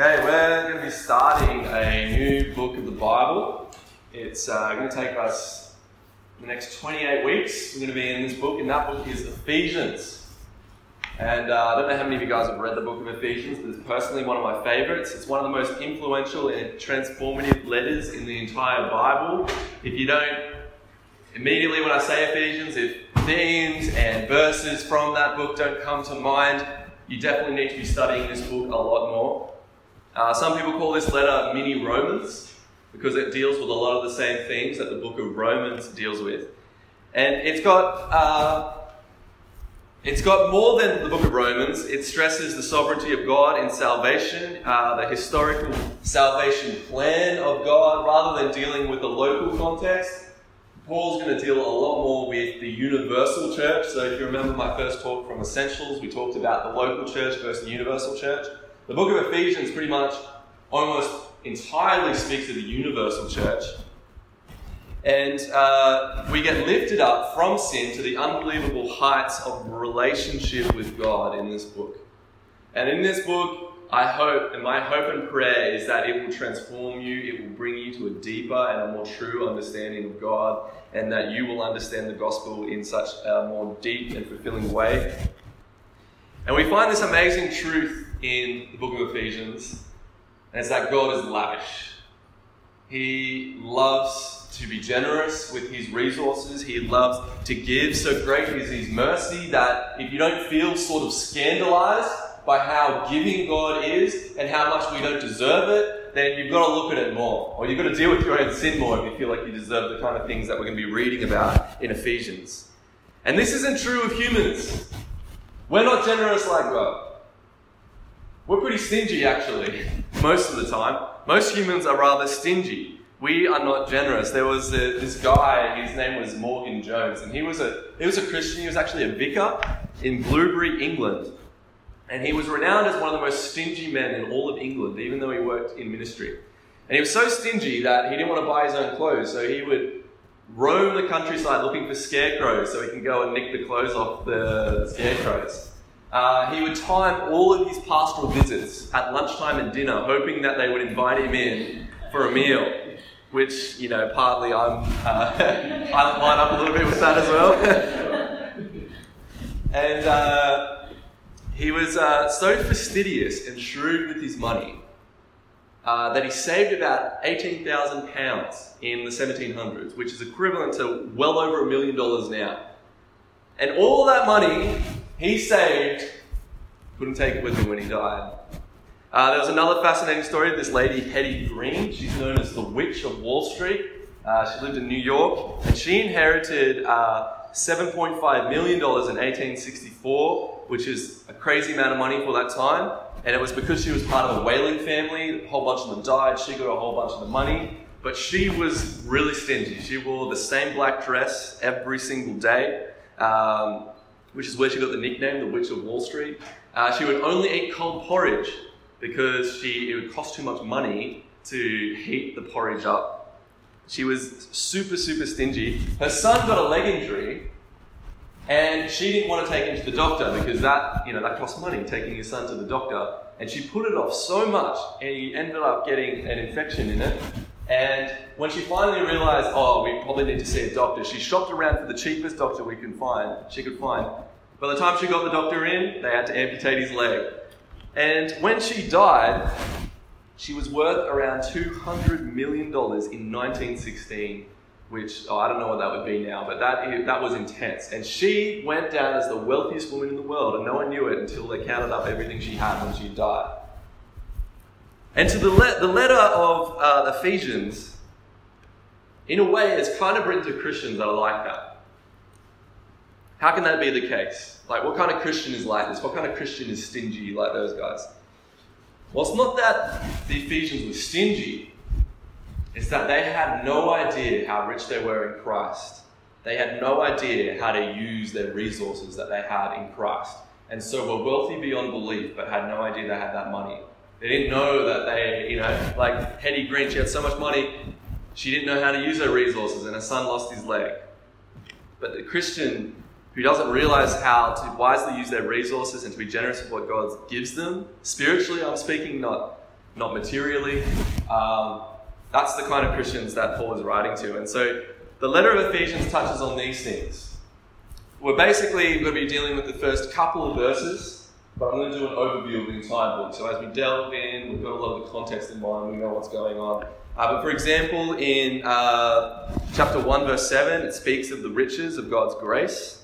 Okay, we're going to be starting a new book of the Bible. It's uh, going to take us the next 28 weeks. We're going to be in this book, and that book is Ephesians. And uh, I don't know how many of you guys have read the book of Ephesians, but it's personally one of my favorites. It's one of the most influential and transformative letters in the entire Bible. If you don't, immediately when I say Ephesians, if themes and verses from that book don't come to mind, you definitely need to be studying this book a lot more. Uh, some people call this letter mini Romans because it deals with a lot of the same things that the book of Romans deals with. And it's got, uh, it's got more than the book of Romans. It stresses the sovereignty of God in salvation, uh, the historical salvation plan of God, rather than dealing with the local context. Paul's going to deal a lot more with the universal church. So, if you remember my first talk from Essentials, we talked about the local church versus the universal church. The book of Ephesians pretty much almost entirely speaks of the universal church. And uh, we get lifted up from sin to the unbelievable heights of relationship with God in this book. And in this book, I hope, and my hope and prayer is that it will transform you, it will bring you to a deeper and a more true understanding of God, and that you will understand the gospel in such a more deep and fulfilling way. And we find this amazing truth in the book of Ephesians, and it's that God is lavish. He loves to be generous with his resources. He loves to give. So great is his mercy that if you don't feel sort of scandalized by how giving God is and how much we don't deserve it, then you've got to look at it more. Or you've got to deal with your own sin more if you feel like you deserve the kind of things that we're going to be reading about in Ephesians. And this isn't true of humans. We're not generous like God. We're pretty stingy, actually, most of the time. Most humans are rather stingy. We are not generous. There was a, this guy, his name was Morgan Jones, and he was, a, he was a Christian. He was actually a vicar in Blewbury, England. And he was renowned as one of the most stingy men in all of England, even though he worked in ministry. And he was so stingy that he didn't want to buy his own clothes, so he would roam the countryside looking for scarecrows so he can go and nick the clothes off the scarecrows. Uh, he would time all of his pastoral visits at lunchtime and dinner, hoping that they would invite him in for a meal. Which, you know, partly I'm, uh, I line up a little bit with that as well. and uh, he was uh, so fastidious and shrewd with his money uh, that he saved about £18,000 in the 1700s, which is equivalent to well over a million dollars now. And all that money he saved, couldn't take it with him when he died. Uh, there was another fascinating story. This lady, Hetty Green, she's known as the Witch of Wall Street. Uh, she lived in New York, and she inherited uh, $7.5 million in 1864, which is a crazy amount of money for that time. And it was because she was part of a whaling family. A whole bunch of them died. She got a whole bunch of the money. But she was really stingy. She wore the same black dress every single day. Um, which is where she got the nickname, the Witch of Wall Street. Uh, she would only eat cold porridge because she, it would cost too much money to heat the porridge up. She was super, super stingy. Her son got a leg injury, and she didn't want to take him to the doctor because that, you know, that cost money, taking your son to the doctor. And she put it off so much, and he ended up getting an infection in it. And when she finally realized, oh, we probably need to see a doctor, she shopped around for the cheapest doctor we can find, she could find. By the time she got the doctor in, they had to amputate his leg. And when she died, she was worth around $200 million in 1916, which, oh, I don't know what that would be now, but that, that was intense. And she went down as the wealthiest woman in the world, and no one knew it until they counted up everything she had when she died. And to the, le- the letter of uh, Ephesians, in a way, it's kind of written to Christians that are like that. How can that be the case? Like, what kind of Christian is like this? What kind of Christian is stingy like those guys? Well, it's not that the Ephesians were stingy, it's that they had no idea how rich they were in Christ. They had no idea how to use their resources that they had in Christ. And so were wealthy beyond belief, but had no idea they had that money. They didn't know that they, you know, like Hetty Green, she had so much money, she didn't know how to use her resources, and her son lost his leg. But the Christian who doesn't realize how to wisely use their resources and to be generous with what God gives them, spiritually, I'm speaking, not not materially. Um, that's the kind of Christians that Paul is writing to. And so the letter of Ephesians touches on these things. We're basically going to be dealing with the first couple of verses, but I'm going to do an overview of the entire book. So as we delve in, we've got a lot of the context in mind, we know what's going on. Uh, but for example, in uh, chapter 1, verse 7, it speaks of the riches of God's grace.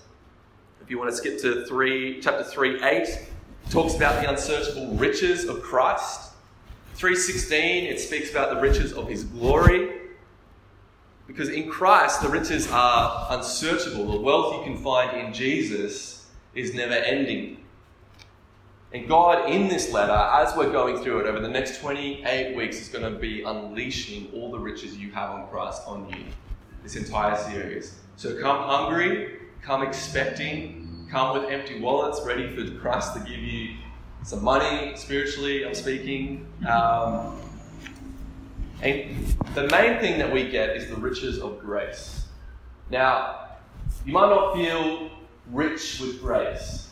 If you want to skip to 3, chapter 3, 8, talks about the unsearchable riches of Christ. 3:16 it speaks about the riches of his glory. Because in Christ the riches are unsearchable. The wealth you can find in Jesus is never ending. And God, in this letter, as we're going through it over the next 28 weeks, is going to be unleashing all the riches you have on Christ on you. This entire series. So come hungry, come expecting, come with empty wallets, ready for Christ to give you some money spiritually, I'm speaking. Um, and the main thing that we get is the riches of grace. Now, you might not feel rich with grace.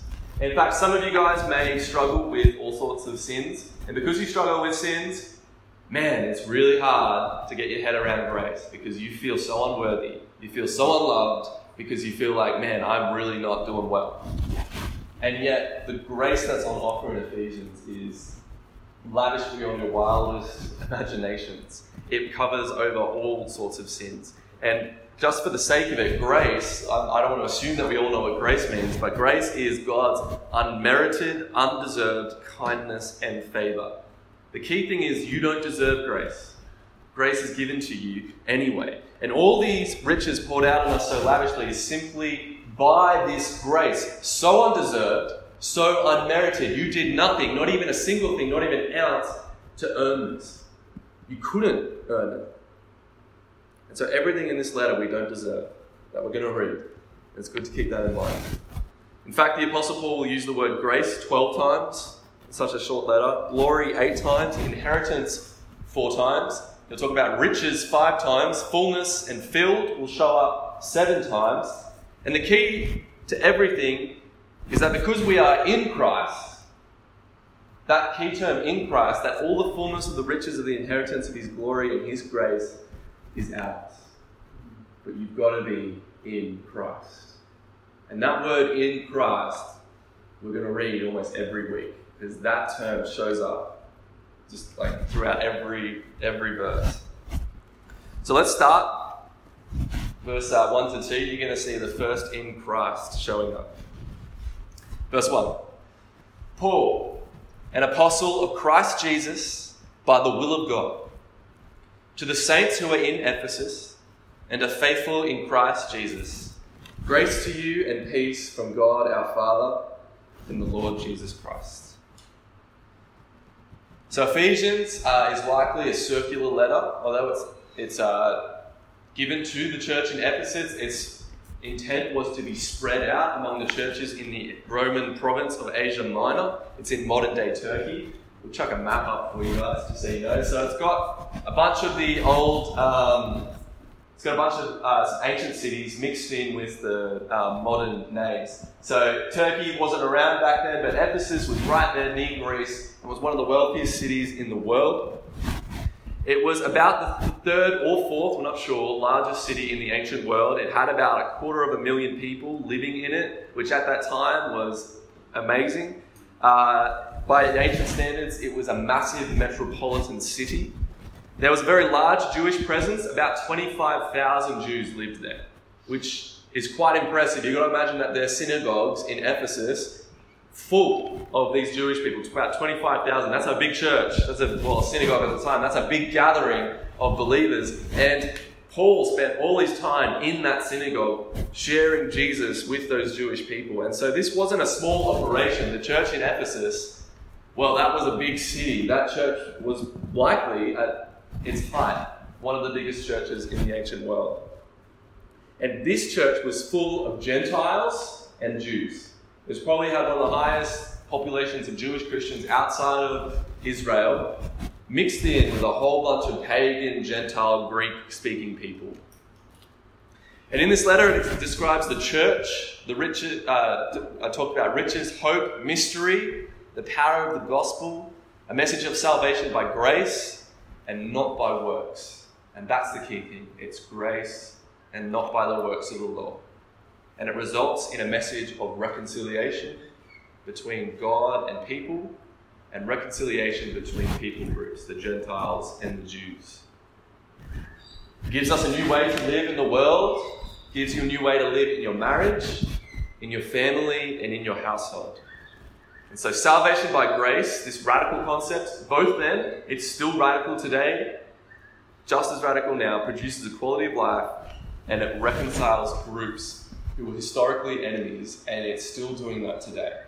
In fact, some of you guys may struggle with all sorts of sins. And because you struggle with sins, man, it's really hard to get your head around grace because you feel so unworthy. You feel so unloved because you feel like, man, I'm really not doing well. And yet, the grace that's on offer in Ephesians is lavish beyond your wildest imaginations. It covers over all sorts of sins. And just for the sake of it, grace, I don't want to assume that we all know what grace means, but grace is God's unmerited, undeserved kindness and favor. The key thing is you don't deserve grace. Grace is given to you anyway. And all these riches poured out on us so lavishly is simply by this grace, so undeserved, so unmerited. You did nothing, not even a single thing, not even an ounce to earn this. You couldn't earn it. And so everything in this letter we don't deserve, that we're going to read. It's good to keep that in mind. In fact, the Apostle Paul will use the word grace 12 times in such a short letter, glory 8 times, inheritance 4 times, He'll talk about riches five times, fullness and filled will show up seven times. And the key to everything is that because we are in Christ, that key term in Christ, that all the fullness of the riches of the inheritance of His glory and His grace is ours. But you've got to be in Christ. And that word in Christ, we're going to read almost every week because that term shows up just like throughout every every verse. So let's start verse uh, one to two. You're going to see the first in Christ showing up. Verse one. Paul, an apostle of Christ Jesus, by the will of God, to the saints who are in Ephesus and are faithful in Christ Jesus. Grace to you and peace from God our Father and the Lord Jesus Christ. So Ephesians uh, is likely a circular letter, although it's it's uh, given to the church in Ephesus. Its intent was to be spread out among the churches in the Roman province of Asia Minor. It's in modern day Turkey. We'll chuck a map up for you guys just so you know. So it's got a bunch of the old. Um, it's got a bunch of uh, ancient cities mixed in with the um, modern names. So Turkey wasn't around back then, but Ephesus was right there near Greece it was one of the wealthiest cities in the world. It was about the third or fourth, we're not sure, largest city in the ancient world. It had about a quarter of a million people living in it, which at that time was amazing. Uh, by ancient standards, it was a massive metropolitan city. There was a very large Jewish presence, about 25,000 Jews lived there, which is quite impressive. You've got to imagine that their synagogues in Ephesus full of these Jewish people. About 25,000. That's a big church. That's a, well, a synagogue at the time. That's a big gathering of believers. And Paul spent all his time in that synagogue sharing Jesus with those Jewish people. And so this wasn't a small operation. The church in Ephesus, well, that was a big city. That church was likely at its height one of the biggest churches in the ancient world. And this church was full of Gentiles and Jews. It's probably had one of the highest populations of Jewish Christians outside of Israel, mixed in with a whole bunch of pagan, Gentile, Greek speaking people. And in this letter, it describes the church, the riches, uh, I talked about riches, hope, mystery, the power of the gospel, A message of salvation by grace and not by works. And that's the key thing it's grace and not by the works of the law. And it results in a message of reconciliation between God and people and reconciliation between people groups, the Gentiles and the Jews. It gives us a new way to live in the world, gives you a new way to live in your marriage, in your family, and in your household. And so, salvation by grace, this radical concept, both then, it's still radical today, just as radical now, produces a quality of life and it reconciles groups who were historically enemies, and it's still doing that today.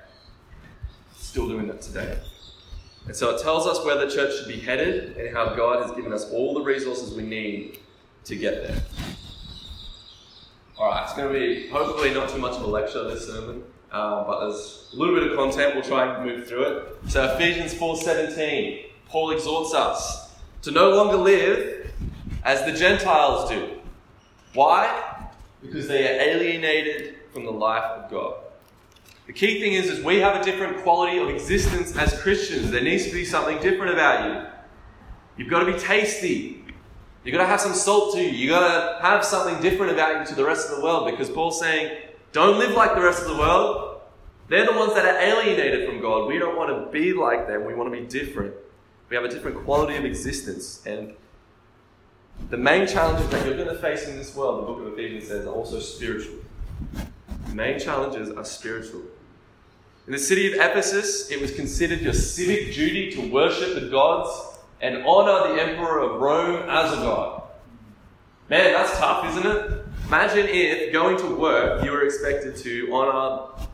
Still doing that today. And so it tells us where the church should be headed and how God has given us all the resources we need to get there. All right, it's going to be hopefully not too much of a lecture this sermon, uh, but there's a little bit of content. We'll try and move through it. So Ephesians 4:17, Paul exhorts us to no longer live as the Gentiles do. Why? Because they are alienated from the life of God. The key thing is, is we have a different quality of existence as Christians. There needs to be something different about you. You've got to be tasty. You've got to have some salt to you. You've got to have something different about you to the rest of the world because Paul's saying, don't live like the rest of the world. They're the ones that are alienated from God. We don't want to be like them. We want to be different. We have a different quality of existence. And the main challenges that you're going to face in this world, the book of Ephesians says, are also spiritual. The main challenges are spiritual. In the city of Ephesus, it was considered your civic duty to worship the gods and honor the emperor of Rome as a god. Man, that's tough, isn't it? Imagine if going to work you were expected to honor,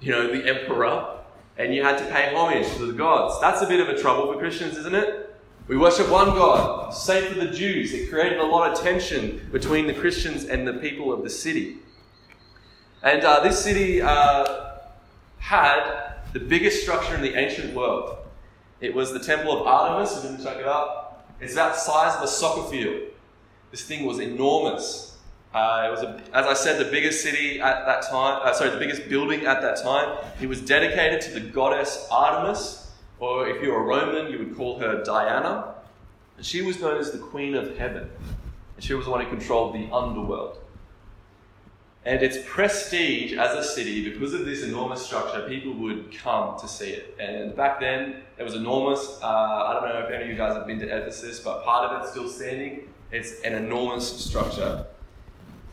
you know, the emperor and you had to pay homage to the gods. That's a bit of a trouble for Christians, isn't it? We worship one God. Same for the Jews. It created a lot of tension between the Christians and the people of the city. And uh, this city uh, had the biggest structure in the ancient world. It was the Temple of Artemis. You didn't check it up. It's about the size of a soccer field. This thing was enormous. Uh, it was, a, as I said, the biggest city at that time. Uh, sorry, the biggest building at that time. It was dedicated to the goddess Artemis, or if you're a Roman, you would call her Diana. And she was known as the Queen of Heaven. And she was the one who controlled the underworld. And its prestige as a city, because of this enormous structure, people would come to see it. And back then, it was enormous. Uh, I don't know if any of you guys have been to Ephesus, but part of it's still standing. It's an enormous structure.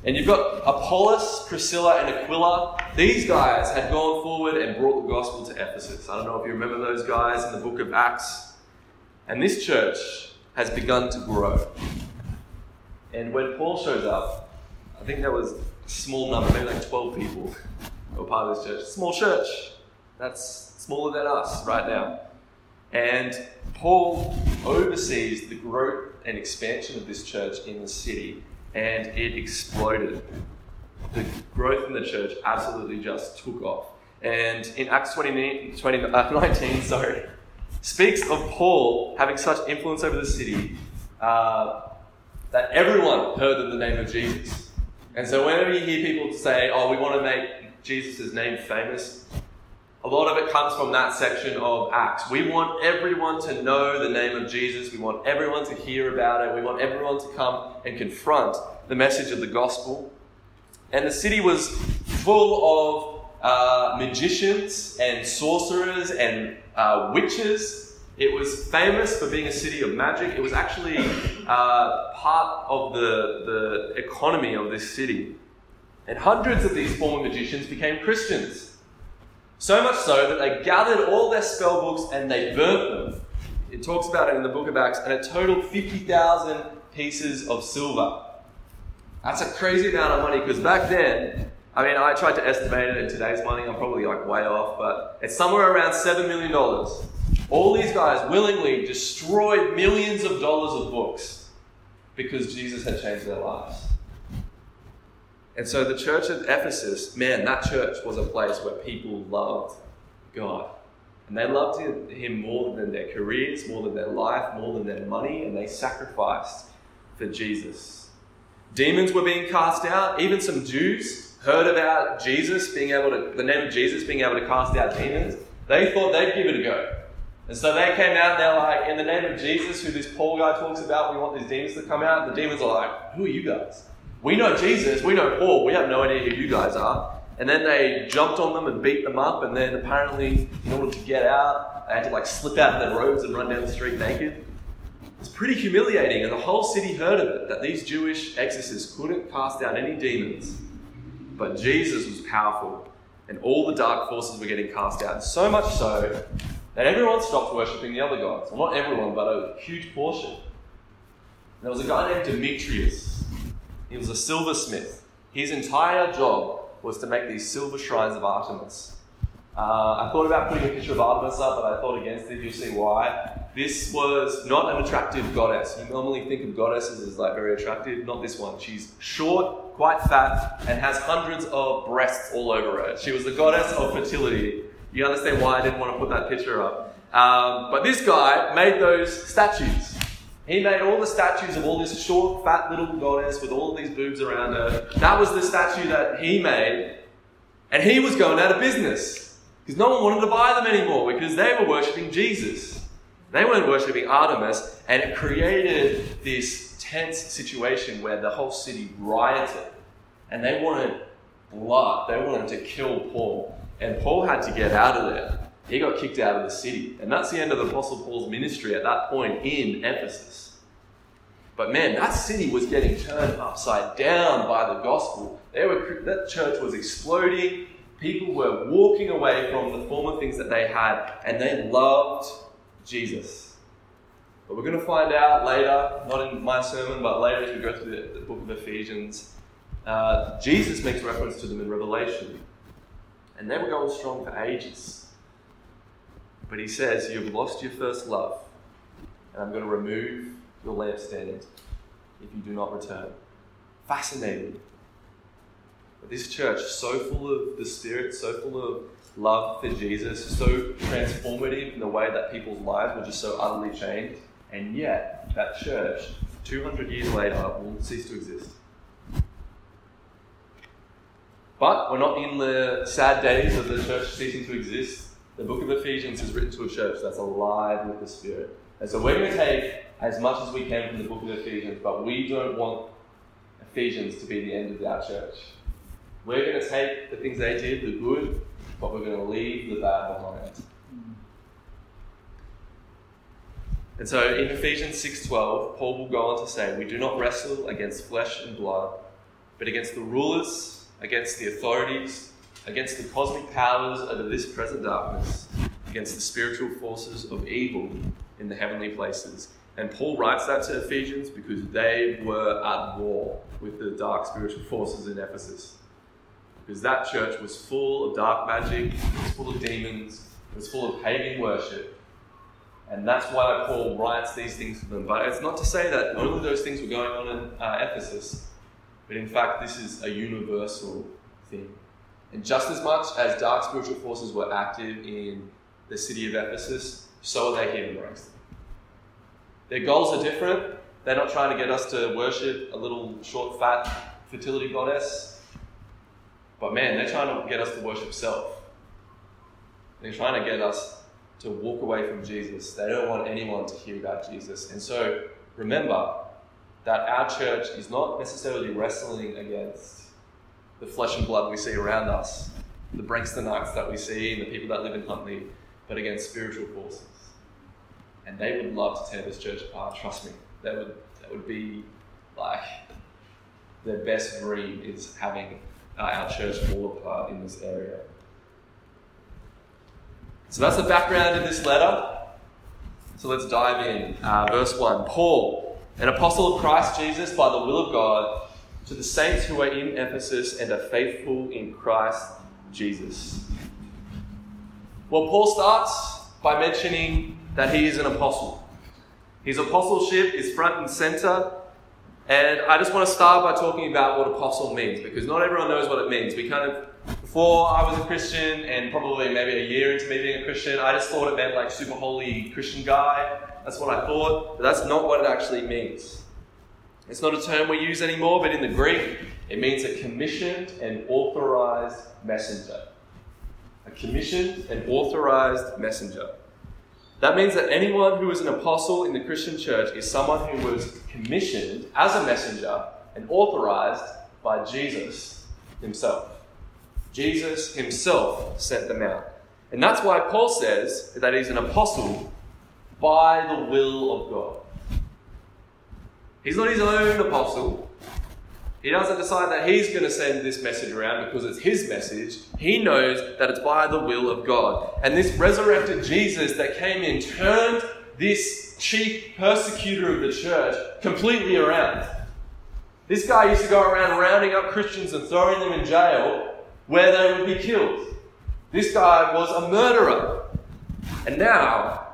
And you've got Apollos, Priscilla, and Aquila. These guys had gone forward and brought the gospel to Ephesus. I don't know if you remember those guys in the book of Acts. And this church has begun to grow. And when Paul shows up, I think there was a small number, maybe like 12 people were part of this church. Small church. That's smaller than us right now. And Paul oversees the growth and expansion of this church in the city, and it exploded. The growth in the church absolutely just took off. And in Acts 20, 20 uh, 19, sorry, speaks of Paul having such influence over the city uh, that everyone heard of the name of Jesus. And so whenever you hear people say, oh, we want to make Jesus' name famous, a lot of it comes from that section of Acts. We want everyone to know the name of Jesus. We want everyone to hear about it. We want everyone to come and confront the message of the gospel. And the city was full of uh, magicians and sorcerers and uh, witches. It was famous for being a city of magic. It was actually uh, part of the, the economy of this city. And hundreds of these former magicians became Christians. So much so that they gathered all their spell books and they burnt them. It talks about it in the book of Acts, and it totaled 50,000 pieces of silver. That's a crazy amount of money because back then, I mean, I tried to estimate it in today's money, I'm probably like way off, but it's somewhere around $7 million. All these guys willingly destroyed millions of dollars of books because Jesus had changed their lives. And so the church of Ephesus, man, that church was a place where people loved God. And they loved him more than their careers, more than their life, more than their money, and they sacrificed for Jesus. Demons were being cast out. Even some Jews heard about Jesus being able to, the name of Jesus being able to cast out demons. They thought they'd give it a go. And so they came out and they're like, in the name of Jesus, who this Paul guy talks about, we want these demons to come out. And the demons are like, who are you guys? We know Jesus, we know Paul, we have no idea who you guys are. And then they jumped on them and beat them up, and then apparently, in order to get out, they had to like slip out of their robes and run down the street naked. It's pretty humiliating, and the whole city heard of it that these Jewish exorcists couldn't cast out any demons. But Jesus was powerful, and all the dark forces were getting cast out. So much so that everyone stopped worshipping the other gods. Well, not everyone, but a huge portion. There was a guy named Demetrius. He was a silversmith. His entire job was to make these silver shrines of Artemis. Uh, I thought about putting a picture of Artemis up, but I thought against it. You'll see why. This was not an attractive goddess. You normally think of goddesses as like very attractive. Not this one. She's short, quite fat, and has hundreds of breasts all over her. She was the goddess of fertility. You understand why I didn't want to put that picture up. Um, but this guy made those statues. He made all the statues of all this short, fat little goddess with all these boobs around her. That was the statue that he made. And he was going out of business because no one wanted to buy them anymore because they were worshipping Jesus. They weren't worshipping Artemis, and it created this tense situation where the whole city rioted and they wanted blood. They wanted to kill Paul. And Paul had to get out of there he got kicked out of the city. And that's the end of the Apostle Paul's ministry at that point in Ephesus. But man, that city was getting turned upside down by the gospel. They were, that church was exploding. People were walking away from the former things that they had, and they loved Jesus. But we're going to find out later, not in my sermon, but later as we go through the, the book of Ephesians, uh, Jesus makes reference to them in Revelation. And they were going strong for ages. But he says, You've lost your first love, and I'm going to remove your lampstand if you do not return. Fascinating. But this church, so full of the Spirit, so full of love for Jesus, so transformative in the way that people's lives were just so utterly changed, and yet that church, 200 years later, will cease to exist. But we're not in the sad days of the church ceasing to exist. The book of Ephesians is written to a church that's alive with the Spirit. And so we're going to take as much as we can from the book of Ephesians, but we don't want Ephesians to be the end of our church. We're going to take the things they did, the good, but we're going to leave the bad behind. And so in Ephesians 6:12, Paul will go on to say, "We do not wrestle against flesh and blood, but against the rulers, against the authorities, against the cosmic powers of this present darkness, against the spiritual forces of evil in the heavenly places. And Paul writes that to Ephesians because they were at war with the dark spiritual forces in Ephesus. Because that church was full of dark magic, it was full of demons, it was full of pagan worship. And that's why Paul writes these things to them. But it's not to say that only those things were going on in uh, Ephesus, but in fact, this is a universal thing. And just as much as dark spiritual forces were active in the city of Ephesus, so are they here in Branxton. Their goals are different. They're not trying to get us to worship a little short, fat fertility goddess. But man, they're trying to get us to worship self. They're trying to get us to walk away from Jesus. They don't want anyone to hear about Jesus. And so remember that our church is not necessarily wrestling against the flesh and blood we see around us, the Branxtonites that we see, and the people that live in Huntlee, but against spiritual forces. And they would love to tear this church apart, trust me. That would, that would be like their best dream is having uh, our church fall apart in this area. So that's the background in this letter. So let's dive in. Uh, verse 1 Paul, an apostle of Christ Jesus by the will of God to the saints who are in Ephesus and are faithful in Christ Jesus. Well, Paul starts by mentioning that he is an apostle. His apostleship is front and center. And I just want to start by talking about what apostle means because not everyone knows what it means. We kind of, before I was a Christian and probably maybe a year into me being a Christian, I just thought it meant like super holy Christian guy. That's what I thought, but that's not what it actually means. It's not a term we use anymore, but in the Greek, it means a commissioned and authorized messenger. A commissioned and authorized messenger. That means that anyone who is an apostle in the Christian church is someone who was commissioned as a messenger and authorized by Jesus himself. Jesus himself sent them out. And that's why Paul says that he's an apostle by the will of God. He's not his own apostle. He doesn't decide that he's going to send this message around because it's his message. He knows that it's by the will of God. And this resurrected Jesus that came in turned this chief persecutor of the church completely around. This guy used to go around rounding up Christians and throwing them in jail where they would be killed. This guy was a murderer. And now,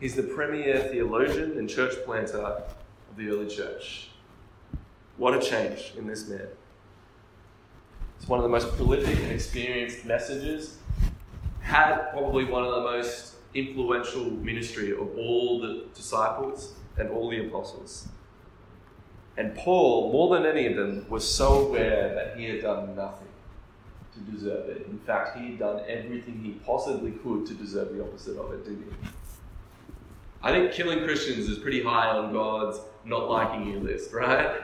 he's the premier theologian and church planter of the early church. What a change in this man. It's one of the most prolific and experienced messages. Had probably one of the most influential ministry of all the disciples and all the apostles. And Paul, more than any of them, was so aware that he had done nothing to deserve it. In fact, he had done everything he possibly could to deserve the opposite of it, didn't he? I think killing Christians is pretty high on God's not liking you list, right?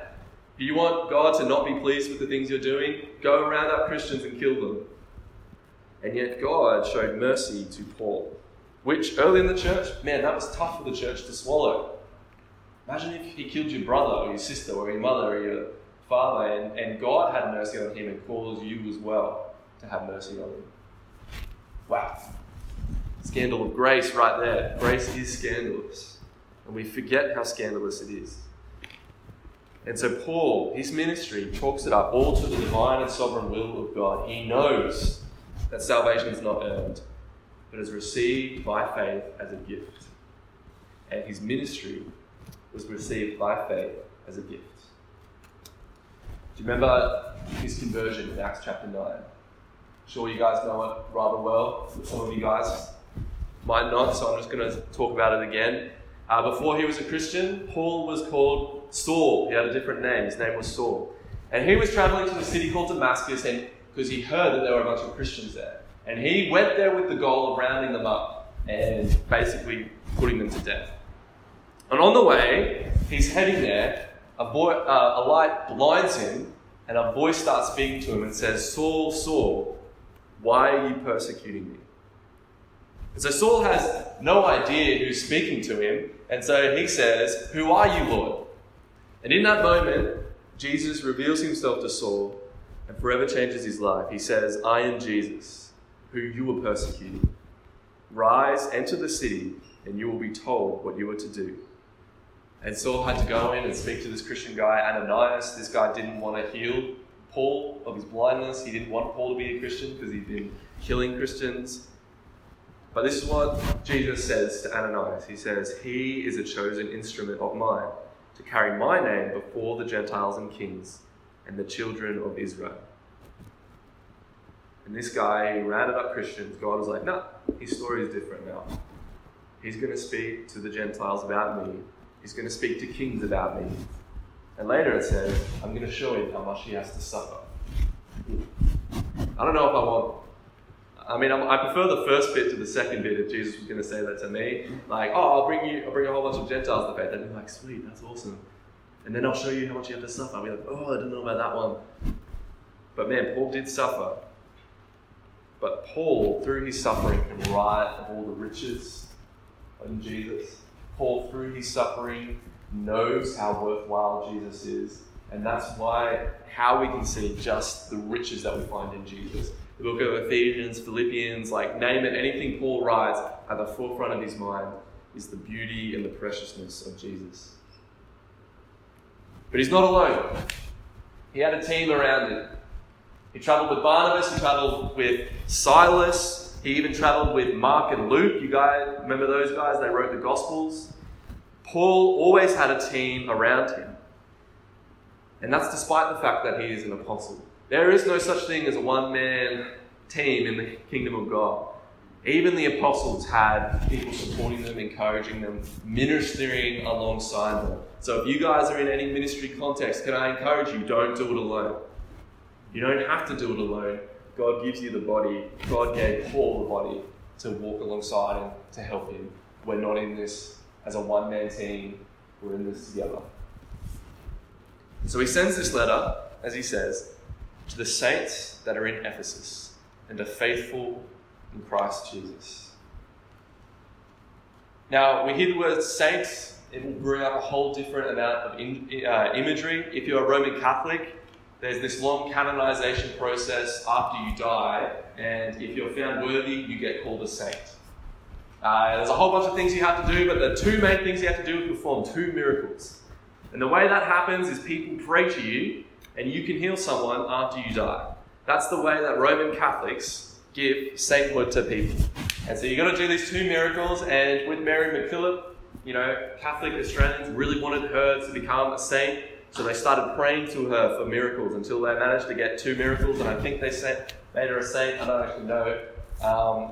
If you want God to not be pleased with the things you're doing, go round up Christians and kill them. And yet God showed mercy to Paul, which early in the church, man, that was tough for the church to swallow. Imagine if he killed your brother or your sister or your mother or your father, and, and God had mercy on him and calls you as well to have mercy on him. Wow. Scandal of grace right there. Grace is scandalous. And we forget how scandalous it is. And so, Paul, his ministry, chalks it up all to the divine and sovereign will of God. He knows that salvation is not earned, but is received by faith as a gift. And his ministry was received by faith as a gift. Do you remember his conversion in Acts chapter 9? Sure, you guys know it rather well. Some of you guys might not, so I'm just going to talk about it again. Uh, before he was a Christian, Paul was called Saul. He had a different name. His name was Saul. And he was traveling to the city called Damascus because he heard that there were a bunch of Christians there. And he went there with the goal of rounding them up and basically putting them to death. And on the way, he's heading there a, boy, uh, a light blinds him, and a voice starts speaking to him and says, Saul, Saul, why are you persecuting me? And so Saul has no idea who's speaking to him, and so he says, Who are you, Lord? And in that moment, Jesus reveals himself to Saul and forever changes his life. He says, I am Jesus, who you were persecuting. Rise, enter the city, and you will be told what you are to do. And Saul had to go in and speak to this Christian guy, Ananias. This guy didn't want to heal Paul of his blindness. He didn't want Paul to be a Christian because he'd been killing Christians. But this is what Jesus says to Ananias. He says, He is a chosen instrument of mine to carry my name before the Gentiles and kings and the children of Israel. And this guy who rounded up Christians, God was like, no, his story is different now. He's going to speak to the Gentiles about me He's going to speak to kings about me. And later it says, I'm going to show him how much he has to suffer. I don't know if I want. I mean, i prefer the first bit to the second bit. If Jesus was going to say that to me, like, "Oh, I'll bring you, I'll bring a whole bunch of Gentiles to faith," I'd be like, "Sweet, that's awesome." And then I'll show you how much you have to suffer. I'll be like, "Oh, I don't know about that one." But man, Paul did suffer. But Paul, through his suffering, can write of all the riches in Jesus. Paul, through his suffering, knows how worthwhile Jesus is. And that's why, how we can see just the riches that we find in Jesus. The book of Ephesians, Philippians, like name it, anything Paul writes at the forefront of his mind is the beauty and the preciousness of Jesus. But he's not alone. He had a team around him. He traveled with Barnabas, he traveled with Silas, he even traveled with Mark and Luke. You guys remember those guys? They wrote the Gospels. Paul always had a team around him. And that's despite the fact that he is an apostle. There is no such thing as a one man team in the kingdom of God. Even the apostles had people supporting them, encouraging them, ministering alongside them. So if you guys are in any ministry context, can I encourage you, don't do it alone. You don't have to do it alone. God gives you the body. God gave Paul the body to walk alongside him, to help him. We're not in this as a one man team, we're in this together. So he sends this letter, as he says, to the saints that are in Ephesus and are faithful in Christ Jesus. Now, we hear the word saints, it will bring up a whole different amount of in, uh, imagery. If you're a Roman Catholic, there's this long canonization process after you die, and if you're found worthy, you get called a saint. Uh, there's a whole bunch of things you have to do, but the two main things you have to do is perform two miracles. And the way that happens is people pray to you, and you can heal someone after you die. That's the way that Roman Catholics give sainthood to people. And so you've got to do these two miracles, and with Mary MacKillop, you know, Catholic Australians really wanted her to become a saint, so they started praying to her for miracles until they managed to get two miracles, and I think they made her a saint. I don't actually know. Um,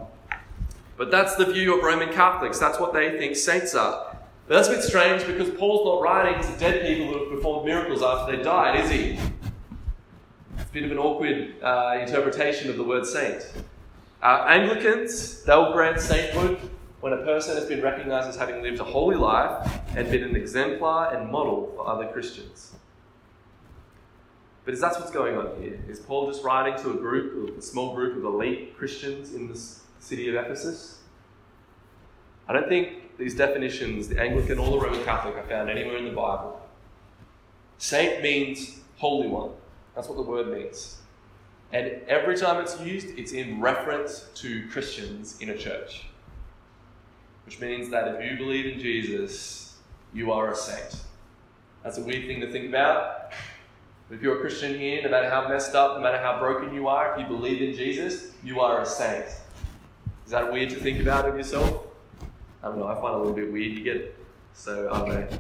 but that's the view of Roman Catholics. That's what they think saints are. But that's a bit strange because Paul's not writing to dead people who have performed miracles after they died, is he? Bit of an awkward uh, interpretation of the word saint. Uh, Anglicans, they'll grant sainthood when a person has been recognized as having lived a holy life and been an exemplar and model for other Christians. But is that what's going on here? Is Paul just writing to a group, a small group of elite Christians in this city of Ephesus? I don't think these definitions, the Anglican or the Roman Catholic, are found anywhere in the Bible. Saint means holy one. That's what the word means. And every time it's used, it's in reference to Christians in a church. Which means that if you believe in Jesus, you are a saint. That's a weird thing to think about. If you're a Christian here, no matter how messed up, no matter how broken you are, if you believe in Jesus, you are a saint. Is that weird to think about of yourself? I don't know, I find it a little bit weird. You get it? so, I don't know,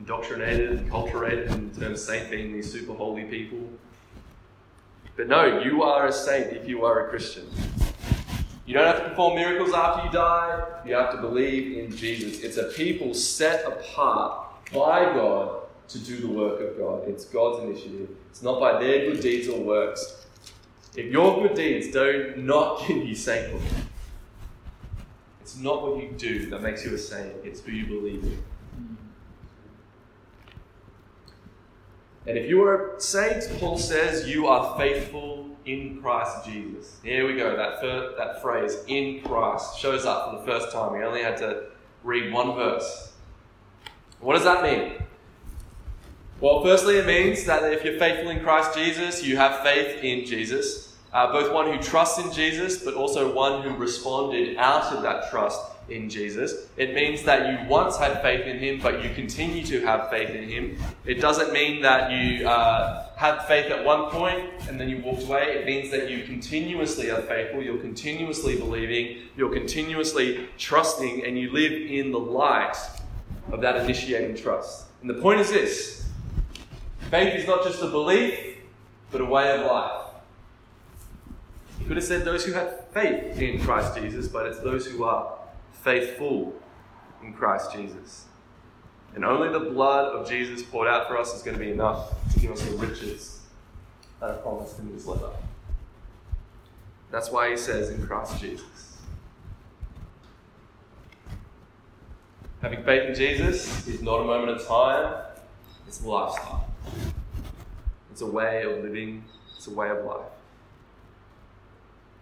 indoctrinated, enculturated in terms of saint being these super holy people. But no, you are a saint if you are a Christian. You don't have to perform miracles after you die, you have to believe in Jesus. It's a people set apart by God to do the work of God. It's God's initiative. It's not by their good deeds or works. If your good deeds do not give you sainthood, it's not what you do that makes you a saint, it's who you believe in. And if you are a saint, Paul says you are faithful in Christ Jesus. Here we go, that, that phrase, in Christ, shows up for the first time. We only had to read one verse. What does that mean? Well, firstly, it means that if you're faithful in Christ Jesus, you have faith in Jesus. Uh, both one who trusts in Jesus, but also one who responded out of that trust in Jesus. It means that you once had faith in Him, but you continue to have faith in Him. It doesn't mean that you uh, had faith at one point and then you walked away. It means that you continuously are faithful, you're continuously believing, you're continuously trusting, and you live in the light of that initiating trust. And the point is this faith is not just a belief, but a way of life. He could have said those who have faith in Christ Jesus, but it's those who are faithful in Christ Jesus. And only the blood of Jesus poured out for us is going to be enough to give us the riches that are promised in this letter. That's why he says in Christ Jesus. Having faith in Jesus is not a moment of time, it's a lifestyle. It's a way of living, it's a way of life.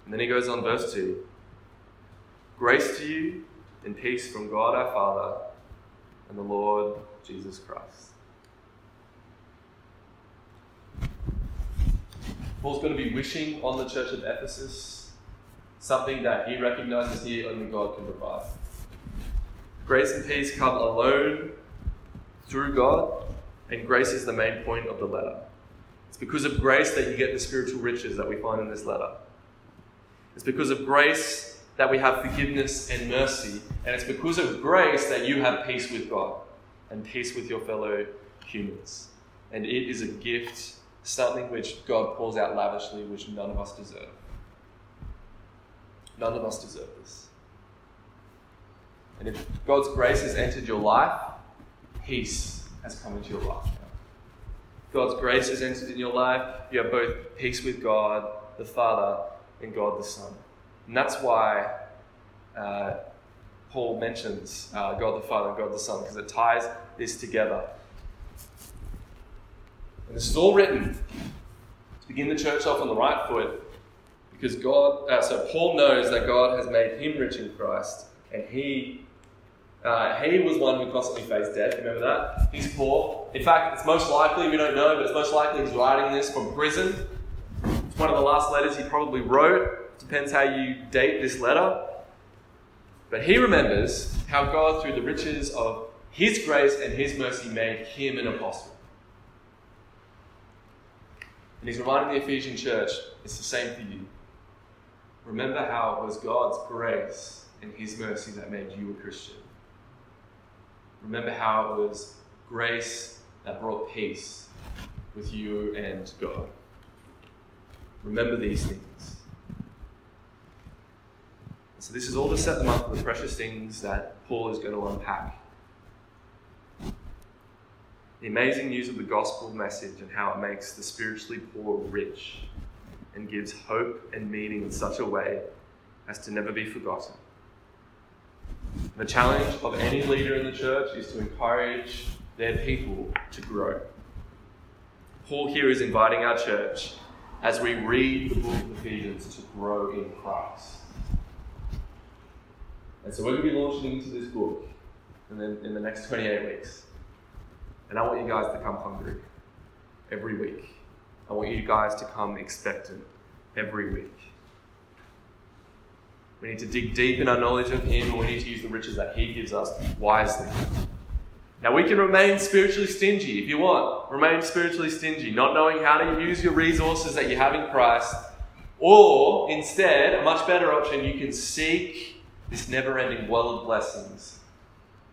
And then he goes on, verse 2 Grace to you and peace from God our Father and the Lord Jesus Christ. Paul's going to be wishing on the church of Ephesus something that he recognizes here only God can provide. Grace and peace come alone through God, and grace is the main point of the letter. It's because of grace that you get the spiritual riches that we find in this letter. It's because of grace that we have forgiveness and mercy. And it's because of grace that you have peace with God and peace with your fellow humans. And it is a gift, something which God pours out lavishly, which none of us deserve. None of us deserve this. And if God's grace has entered your life, peace has come into your life. God's grace has entered in your life. You have both peace with God, the Father, and God the Son. And that's why uh, Paul mentions uh, God the Father and God the Son because it ties this together. And this is all written to begin the church off on the right foot because God, uh, so Paul knows that God has made him rich in Christ and he uh, he was one who constantly faced death. Remember that? He's poor. In fact, it's most likely, we don't know, but it's most likely he's writing this from prison. It's one of the last letters he probably wrote. Depends how you date this letter. But he remembers how God, through the riches of his grace and his mercy, made him an apostle. And he's reminding the Ephesian church it's the same for you. Remember how it was God's grace and his mercy that made you a Christian. Remember how it was grace that brought peace with you and God. Remember these things. So, this is all to set them up for the precious things that Paul is going to unpack. The amazing news of the gospel message and how it makes the spiritually poor rich and gives hope and meaning in such a way as to never be forgotten. The challenge of any leader in the church is to encourage their people to grow. Paul here is inviting our church as we read the book of Ephesians to grow in Christ. And so we're going to be launching into this book in the, in the next 28 weeks. And I want you guys to come hungry every week. I want you guys to come expectant every week. We need to dig deep in our knowledge of Him, and we need to use the riches that He gives us wisely. Now, we can remain spiritually stingy if you want. Remain spiritually stingy, not knowing how to use your resources that you have in Christ. Or, instead, a much better option, you can seek this never ending well of blessings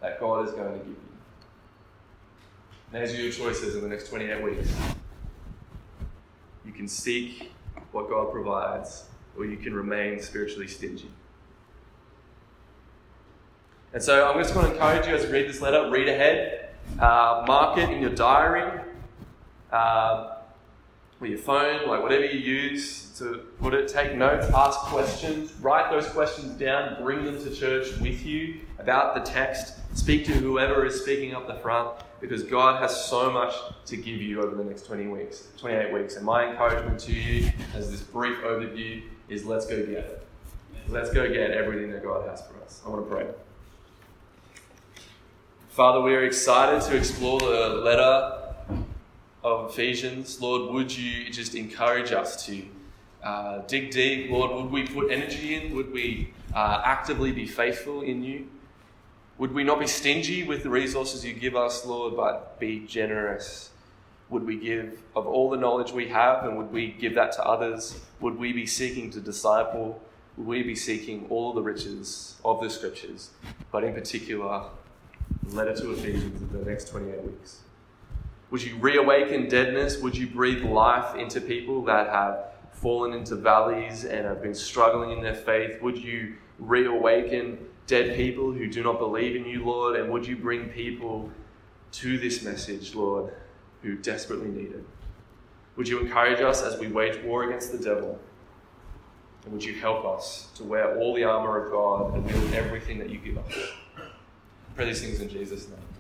that God is going to give you. And There's your choices in the next 28 weeks. You can seek what God provides or you can remain spiritually stingy. And so I'm just going to encourage you as you read this letter, read ahead, uh, mark it in your diary, uh, your phone, like whatever you use to put it, take notes, ask questions, write those questions down, bring them to church with you about the text, speak to whoever is speaking up the front, because God has so much to give you over the next 20 weeks, 28 weeks. And my encouragement to you, as this brief overview, is let's go get it. Let's go get everything that God has for us. I want to pray. Father, we are excited to explore the letter of Ephesians. Lord, would you just encourage us to uh, dig deep? Lord, would we put energy in? Would we uh, actively be faithful in you? Would we not be stingy with the resources you give us, Lord, but be generous would we give of all the knowledge we have and would we give that to others? Would we be seeking to disciple? Would we be seeking all the riches of the scriptures, but in particular, the letter to Ephesians in the next 28 weeks? Would you reawaken deadness? Would you breathe life into people that have fallen into valleys and have been struggling in their faith? Would you reawaken dead people who do not believe in you, Lord? And would you bring people to this message, Lord, who desperately need it. Would you encourage us as we wage war against the devil? And would you help us to wear all the armour of God and wield everything that you give us? I pray these things in Jesus' name.